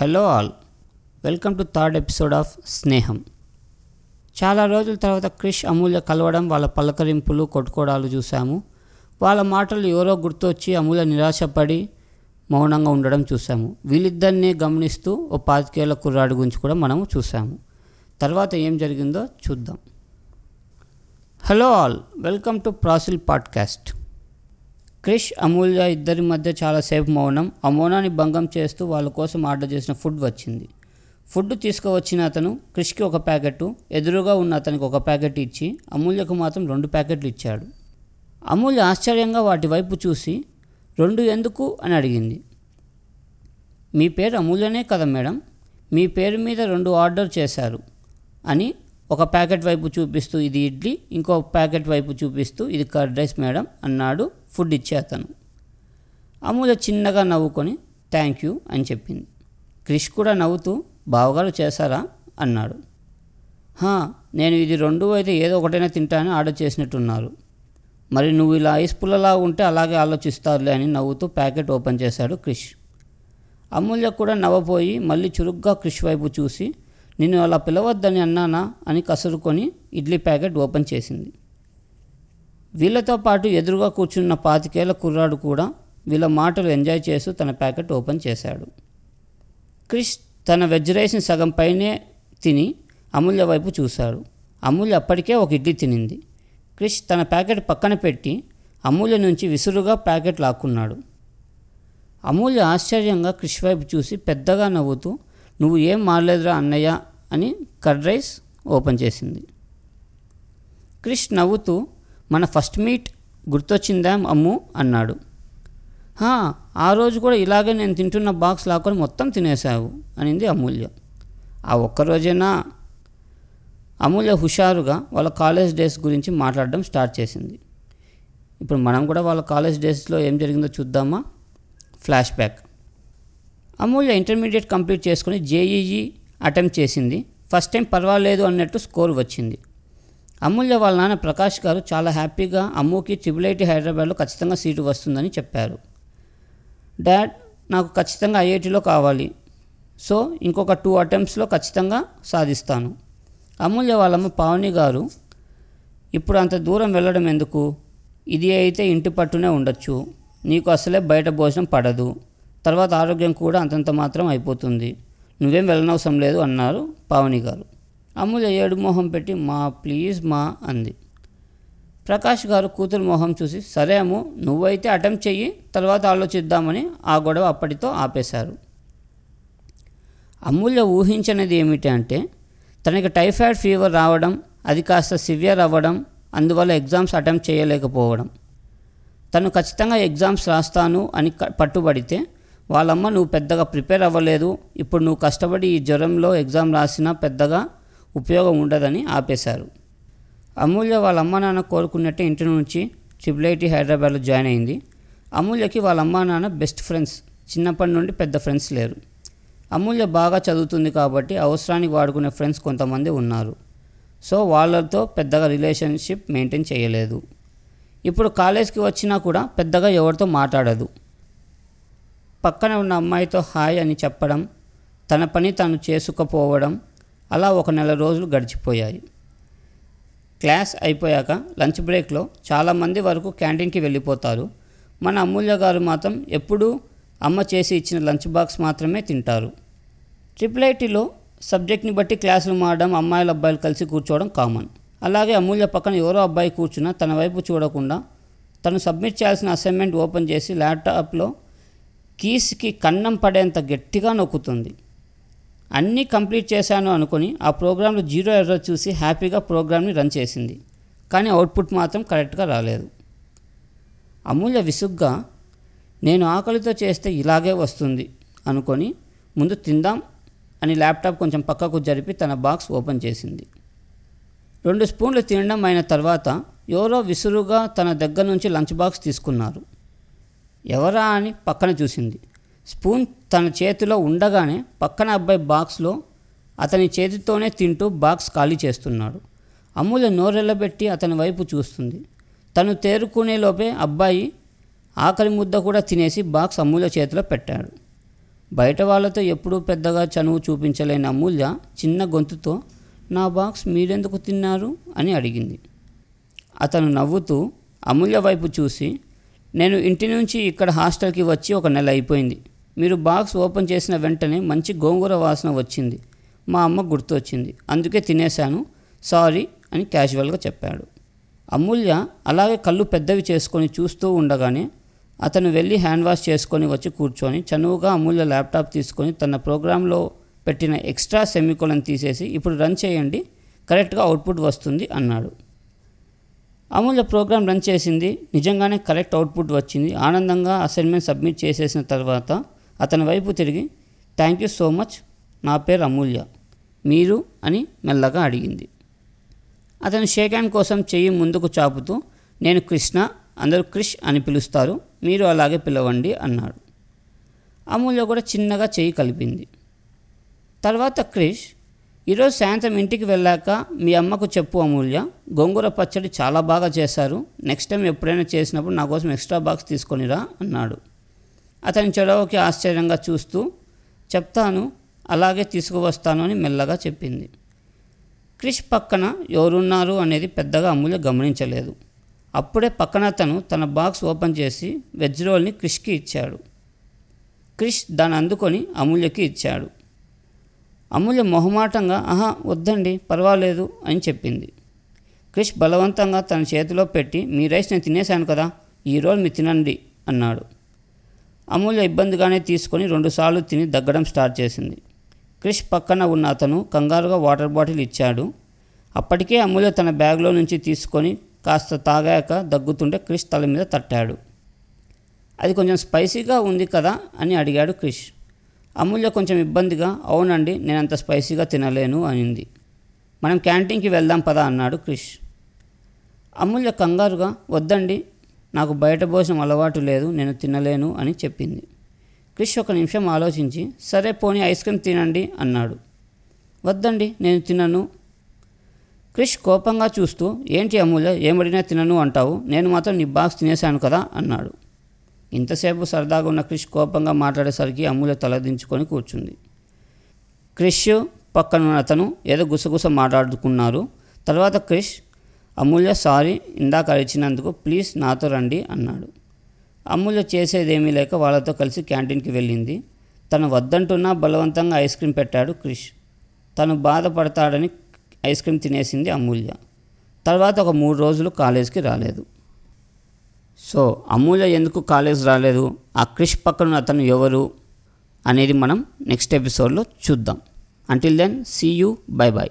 Hello all. Welcome to third episode of Sneham. చాలా రోజుల తర్వాత క్రిష్ అమూల్య కలవడం వాళ్ళ పలకరింపులు కొట్టుకోవడాలు చూసాము వాళ్ళ మాటలు ఎవరో గుర్తొచ్చి అమూల్య నిరాశపడి మౌనంగా ఉండడం చూసాము వీళ్ళిద్దరిని గమనిస్తూ ఓ పాతికేళ్ళ కుర్రాడి గురించి కూడా మనము చూసాము తర్వాత ఏం జరిగిందో చూద్దాం. Hello all. వెల్కమ్ టు ప్రాసిల్ పాడ్కాస్ట్. క్రిష్ అమూల్య ఇద్దరి మధ్య చాలాసేపు మౌనం. ఆ మౌనాన్ని భంగం చేస్తూ వాళ్ళ కోసం ఆర్డర్ చేసిన ఫుడ్ వచ్చింది. ఫుడ్ తీసుకువచ్చిన అతను క్రిష్కి ఒక ప్యాకెట్ ఎదురుగా ఉన్న అతనికి ఒక ప్యాకెట్ ఇచ్చి అమూల్యకు మాత్రం రెండు ప్యాకెట్లు ఇచ్చాడు. అమూల్య ఆశ్చర్యంగా వాటి వైపు చూసి రెండు ఎందుకు? అని అడిగింది. మీ పేరు అమూల్యనే కదా మేడం? మీ పేరు మీద రెండు ఆర్డర్ చేశారు అని ఒక ప్యాకెట్ వైపు చూపిస్తూ ఇది ఇడ్లీ ఇంకో ప్యాకెట్ వైపు చూపిస్తూ ఇది కర్డ్ రైస్ మేడం అన్నాడు ఫుడ్ ఇచ్చే అతను. అమూల్య చిన్నగా నవ్వుకొని థ్యాంక్ యూ అని చెప్పింది. క్రిష్ కూడా నవ్వుతూ బావగారు చేశారా? అన్నాడు. నేను ఇది రెండు అయితే ఏదో ఒకటైనా తింటానని ఆర్డర్ చేసినట్టున్నారు. మరి నువ్వు ఇలా ఐస్ పుల్లలా ఉంటే అలాగే ఆలోచిస్తారులే అని నవ్వుతూ ప్యాకెట్ ఓపెన్ చేశాడు క్రిష్. అమూల్య కూడా నవ్వపోయి మళ్ళీ చురుగ్గా క్రిష్ వైపు చూసి నిన్ను అలా పిలవద్దని అన్నానా అని కసురుకొని ఇడ్లీ ప్యాకెట్ ఓపెన్ చేసింది. వీళ్ళతో పాటు ఎదురుగా కూర్చున్న పాతికేళ్ళ కుర్రాడు కూడా వీళ్ళ మాటలు ఎంజాయ్ చేస్తూ తన ప్యాకెట్ ఓపెన్ చేశాడు. క్రిష్ తన వెజ్ రైస్ని సగం పైనే తిని అమూల్య వైపు చూశాడు. అమూల్య అప్పటికే ఒక ఇడ్లీ తినింది. క్రిష్ తన ప్యాకెట్ పక్కన పెట్టి అమూల్య నుంచి విసురుగా ప్యాకెట్ లాక్కున్నాడు. అమూల్య ఆశ్చర్యంగా క్రిష్ వైపు చూసి పెద్దగా నవ్వుతూ నువ్వు ఏం మారలేదురా అన్నయ్య అని కర్డ్ రైస్ ఓపెన్ చేసింది. క్రిష్ నవ్వుతూ మన ఫస్ట్ మీట్ గుర్తొచ్చిందా అమ్ము? అన్నాడు. ఆ రోజు కూడా ఇలాగే నేను తింటున్న బాక్స్ లాక్కొని మొత్తం తినేసావు అనింది అమూల్య. ఆ ఒక్కరోజైనా అమూల్య హుషారుగా వాళ్ళ కాలేజ్ డేస్ గురించి మాట్లాడడం స్టార్ట్ చేసింది. ఇప్పుడు మనం కూడా వాళ్ళ కాలేజ్ డేస్లో ఏం జరిగిందో చూద్దామా? Flash back. Amulya intermediate complete చేసుకుని జేఈఈ అటెంప్ట్ చేసింది. ఫస్ట్ టైం పర్వాలేదు అన్నట్టు స్కోర్ వచ్చింది. అమూల్య వాళ్ళ నాన్న ప్రకాష్ గారు చాలా హ్యాపీగా అమ్ముకి ట్రిపుల్ ఐటీ హైదరాబాద్లో ఖచ్చితంగా సీటు వస్తుందని చెప్పారు. డాడ్ నాకు ఖచ్చితంగా ఐఐటీలో కావాలి. సో ఇంకొక టూ అటెంప్ట్స్లో ఖచ్చితంగా సాధిస్తాను. అమూల్య వాళ్ళమ్మ పావని గారు ఇప్పుడు అంత దూరం వెళ్ళడం ఎందుకు? ఇది అయితే ఇంటి పట్టునే ఉండొచ్చు. నీకు అసలే బయట భోజనం పడదు. తర్వాత ఆరోగ్యం కూడా అంతంత మాత్రం అయిపోతుంది. నువ్వేం వెళ్ళనవసరం లేదు అన్నారు పావని గారు. అమూల్య ఏడు మొహం పెట్టి మా ప్లీజ్ మా అంది. ప్రకాష్ గారు కూతురు మొహం చూసి సరే అమ్ము నువ్వైతే అటెంప్ట్ చెయ్యి తర్వాత ఆలోచిద్దామని ఆ గొడవ అప్పటితో ఆపేశారు. అమూల్య ఊహించినది ఏమిటి అంటే తనకి టైఫాయిడ్ ఫీవర్ రావడం అది కాస్త సివియర్ అవ్వడం అందువల్ల ఎగ్జామ్స్ అటెంప్ట్ చేయలేకపోవడం. తను ఖచ్చితంగా ఎగ్జామ్స్ రాస్తాను అని పట్టుబడితే వాళ్ళమ్మ నువ్వు పెద్దగా ప్రిపేర్ అవ్వలేదు. ఇప్పుడు నువ్వు కష్టపడి ఈ జ్వరంలో ఎగ్జామ్ రాసినా పెద్దగా ఉపయోగం ఉండదని ఆపేశారు. అమూల్య వాళ్ళ అమ్మ నాన్న కోరుకున్నట్టే ఇంటి నుంచి ట్రిపుల్ ఐటీ హైదరాబాద్లో జాయిన్ అయింది. అమూల్యకి వాళ్ళ అమ్మ నాన్న బెస్ట్ ఫ్రెండ్స్. చిన్నప్పటి నుండి పెద్ద ఫ్రెండ్స్ లేరు. అమూల్య బాగా చదువుతుంది కాబట్టి అవసరానికి వాడుకునే ఫ్రెండ్స్ కొంతమంది ఉన్నారు. సో వాళ్ళతో పెద్దగా రిలేషన్షిప్ మెయింటైన్ చేయలేదు. ఇప్పుడు కాలేజ్కి వచ్చినా కూడా పెద్దగా ఎవరితో మాట్లాడదు. పక్కన ఉన్న అమ్మాయితో హాయ్ అని చెప్పడం తన పని తాను చేసుకపోవడం అలా ఒక నెల రోజులు గడిచిపోయాయి. క్లాస్ అయిపోయాక లంచ్ బ్రేక్లో చాలామంది వరకు క్యాంటీన్కి వెళ్ళిపోతారు. మన అమూల్య గారు మాత్రం ఎప్పుడూ అమ్మ చేసి ఇచ్చిన లంచ్ బాక్స్ మాత్రమే తింటారు. ట్రిపుల్ ఐటీలో సబ్జెక్ట్ని బట్టి క్లాసులు మారడం అమ్మాయిలు అబ్బాయిలు కలిసి కూర్చోవడం కామన్. అలాగే అమూల్య పక్కన ఎవరో అబ్బాయి కూర్చున్నా తన వైపు చూడకుండా తను సబ్మిట్ చేయాల్సిన అసైన్మెంట్ ఓపెన్ చేసి ల్యాప్టాప్లో కీస్కి కన్నం పడేంత గట్టిగా నొక్కుతుంది. అన్నీ కంప్లీట్ చేశాను అనుకుని ఆ ప్రోగ్రాంలో జీరో ఎర్రర్ చూసి హ్యాపీగా ప్రోగ్రామ్ని రన్ చేసింది. కానీ అవుట్పుట్ మాత్రం కరెక్ట్గా రాలేదు. అమూల్య విసుగ్గా నేను ఆకలితో చేస్తే ఇలాగే వస్తుంది అనుకొని ముందు తిందాం అని ల్యాప్టాప్ కొంచెం పక్కకు జరిపి తన బాక్స్ ఓపెన్ చేసింది. రెండు స్పూన్లు తినడం అయిన తర్వాత ఎవరో విసురుగా తన దగ్గర నుంచి లంచ్ బాక్స్ తీసుకున్నారు. ఎవరా అని పక్కన చూసింది. స్పూన్ తన చేతిలో ఉండగానే పక్కన అబ్బాయి బాక్స్లో అతని చేతితోనే తింటూ బాక్స్ ఖాళీ చేస్తున్నాడు. అమూల్య నోరెళ్ళబెట్టి అతని వైపు చూస్తుంది. తను తేరుకునే లోపే అబ్బాయి ఆకలి ముద్ద కూడా తినేసి బాక్స్ అమూల్య చేతిలో పెట్టాడు. బయట వాళ్ళతో ఎప్పుడూ పెద్దగా చనువు చూపించలేని అమూల్య చిన్న గొంతుతో నా బాక్స్ మీరెందుకు తిన్నారు? అని అడిగింది. అతను నవ్వుతూ అమూల్య వైపు చూసి నేను ఇంటి నుంచి ఇక్కడ హాస్టల్కి వచ్చి ఒక నెల అయిపోయింది. మీరు బాక్స్ ఓపెన్ చేసిన వెంటనే మంచి గోంగూర వాసన వచ్చింది. మా అమ్మ గుర్తొచ్చింది. అందుకే తినేశాను. సారీ అని క్యాజువల్గా చెప్పాడు. అమూల్య అలాగే కళ్ళు పెద్దవి చేసుకొని చూస్తూ ఉండగానే అతను వెళ్ళి హ్యాండ్ వాష్ చేసుకొని వచ్చి కూర్చొని చనువుగా అమూల్య ల్యాప్టాప్ తీసుకొని తన ప్రోగ్రాంలో పెట్టిన ఎక్స్ట్రా సెమికోలను తీసేసి ఇప్పుడు రన్ చేయండి. కరెక్ట్గా అవుట్పుట్ వస్తుంది అన్నాడు. అమూల్య ప్రోగ్రామ్ రన్ చేసింది. నిజంగానే కరెక్ట్ అవుట్పుట్ వచ్చింది. ఆనందంగా అసైన్మెంట్ సబ్మిట్ చేసేసిన తర్వాత అతని వైపు తిరిగి థ్యాంక్ యూ సో మచ్. నా పేరు అమూల్య. మీరు అని మెల్లగా అడిగింది. అతను షేక్ హ్యాండ్ కోసం చెయ్యి ముందుకు చాపుతూ నేను కృష్ణ అందరూ క్రిష్ అని పిలుస్తారు. మీరు అలాగే పిలవండి అన్నాడు. అమూల్య కూడా చిన్నగా చెయ్యి కలిపింది. తర్వాత క్రిష్ ఈరోజు సాయంత్రం ఇంటికి వెళ్ళాక మీ అమ్మకు చెప్పు అమూల్య గోంగూర పచ్చడి చాలా బాగా చేశారు. నెక్స్ట్ టైం ఎప్పుడైనా చేసినప్పుడు నా కోసం ఎక్స్ట్రా బాక్స్ తీసుకొనిరా అన్నాడు. అతని చెడవకి ఆశ్చర్యంగా చూస్తూ చెప్తాను అలాగే తీసుకువస్తాను అని మెల్లగా చెప్పింది. క్రిష్ పక్కన ఎవరున్నారు అనేది పెద్దగా అమూల్య గమనించలేదు. అప్పుడే పక్కన అతను తన బాక్స్ ఓపెన్ చేసి వెజ్ రోల్ని క్రిష్కి ఇచ్చాడు. క్రిష్ దాన్ని అందుకొని అమూల్యకి ఇచ్చాడు. అమూల్య మొహమాటంగా ఆహా వద్దండి పర్వాలేదు అని చెప్పింది. క్రిష్ బలవంతంగా తన చేతిలో పెట్టి మీ రైస్ నేను తినేశాను కదా ఈరోజు మీరు తినండి అన్నాడు. అమూల్య ఇబ్బందిగానే తీసుకొని రెండుసార్లు తిని దగ్గడం స్టార్ట్ చేసింది. క్రిష్ పక్కన ఉన్న అతను కంగారుగా వాటర్ బాటిల్ ఇచ్చాడు. అప్పటికే అమూల్య తన బ్యాగ్లో నుంచి తీసుకొని కాస్త తాగాక దగ్గుతుంటే క్రిష్ తల మీద తట్టాడు. అది కొంచెం స్పైసీగా ఉంది కదా అని అడిగాడు క్రిష్. అమూల్య కొంచెం ఇబ్బందిగా అవునండి నేను అంత స్పైసీగా తినలేను అనింది. మనం క్యాంటీన్కి వెళ్దాం పదా అన్నాడు క్రిష్. అమూల్య కంగారుగా వద్దండి నాకు బయట భోజనం అలవాటు లేదు నేను తినలేను అని చెప్పింది. క్రిష్ ఒక నిమిషం ఆలోచించి సరే పోనీ ఐస్ క్రీమ్ తినండి అన్నాడు. వద్దండి నేను తినను. క్రిష్ కోపంగా చూస్తూ ఏంటి అమూల్య ఏమడినా తినను అంటావు నేను మాత్రం నీ బాక్స్ తినేశాను కదా అన్నాడు. ఇంతసేపు సరదాగా ఉన్న క్రిష్ కోపంగా మాట్లాడేసరికి అమూల్య తలదించుకొని కూర్చుంది. క్రిష్ పక్కన అతను ఏదో గుసగుస మాట్లాడుకున్నారు. తర్వాత క్రిష్ అమూల్య సారీ ఇందాక అరిచినందుకు ప్లీజ్ నాతో రండి అన్నాడు. అమూల్య చేసేదేమీ లేక వాళ్ళతో కలిసి క్యాంటీన్కి వెళ్ళింది. తను వద్దంటున్నా బలవంతంగా ఐస్ క్రీమ్ పెట్టాడు క్రిష్. తను బాధపడతాడని ఐస్ క్రీమ్ తినేసింది అమూల్య. తర్వాత ఒక మూడు రోజులు కాలేజ్కి రాలేదు. సో అమూల్య ఎందుకు కాలేజ్ రాలేదు? ఆ క్రిష్ పక్కన అతను ఎవరు? అనేది మనం నెక్స్ట్ ఎపిసోడ్లో చూద్దాం. Until then see you bye bye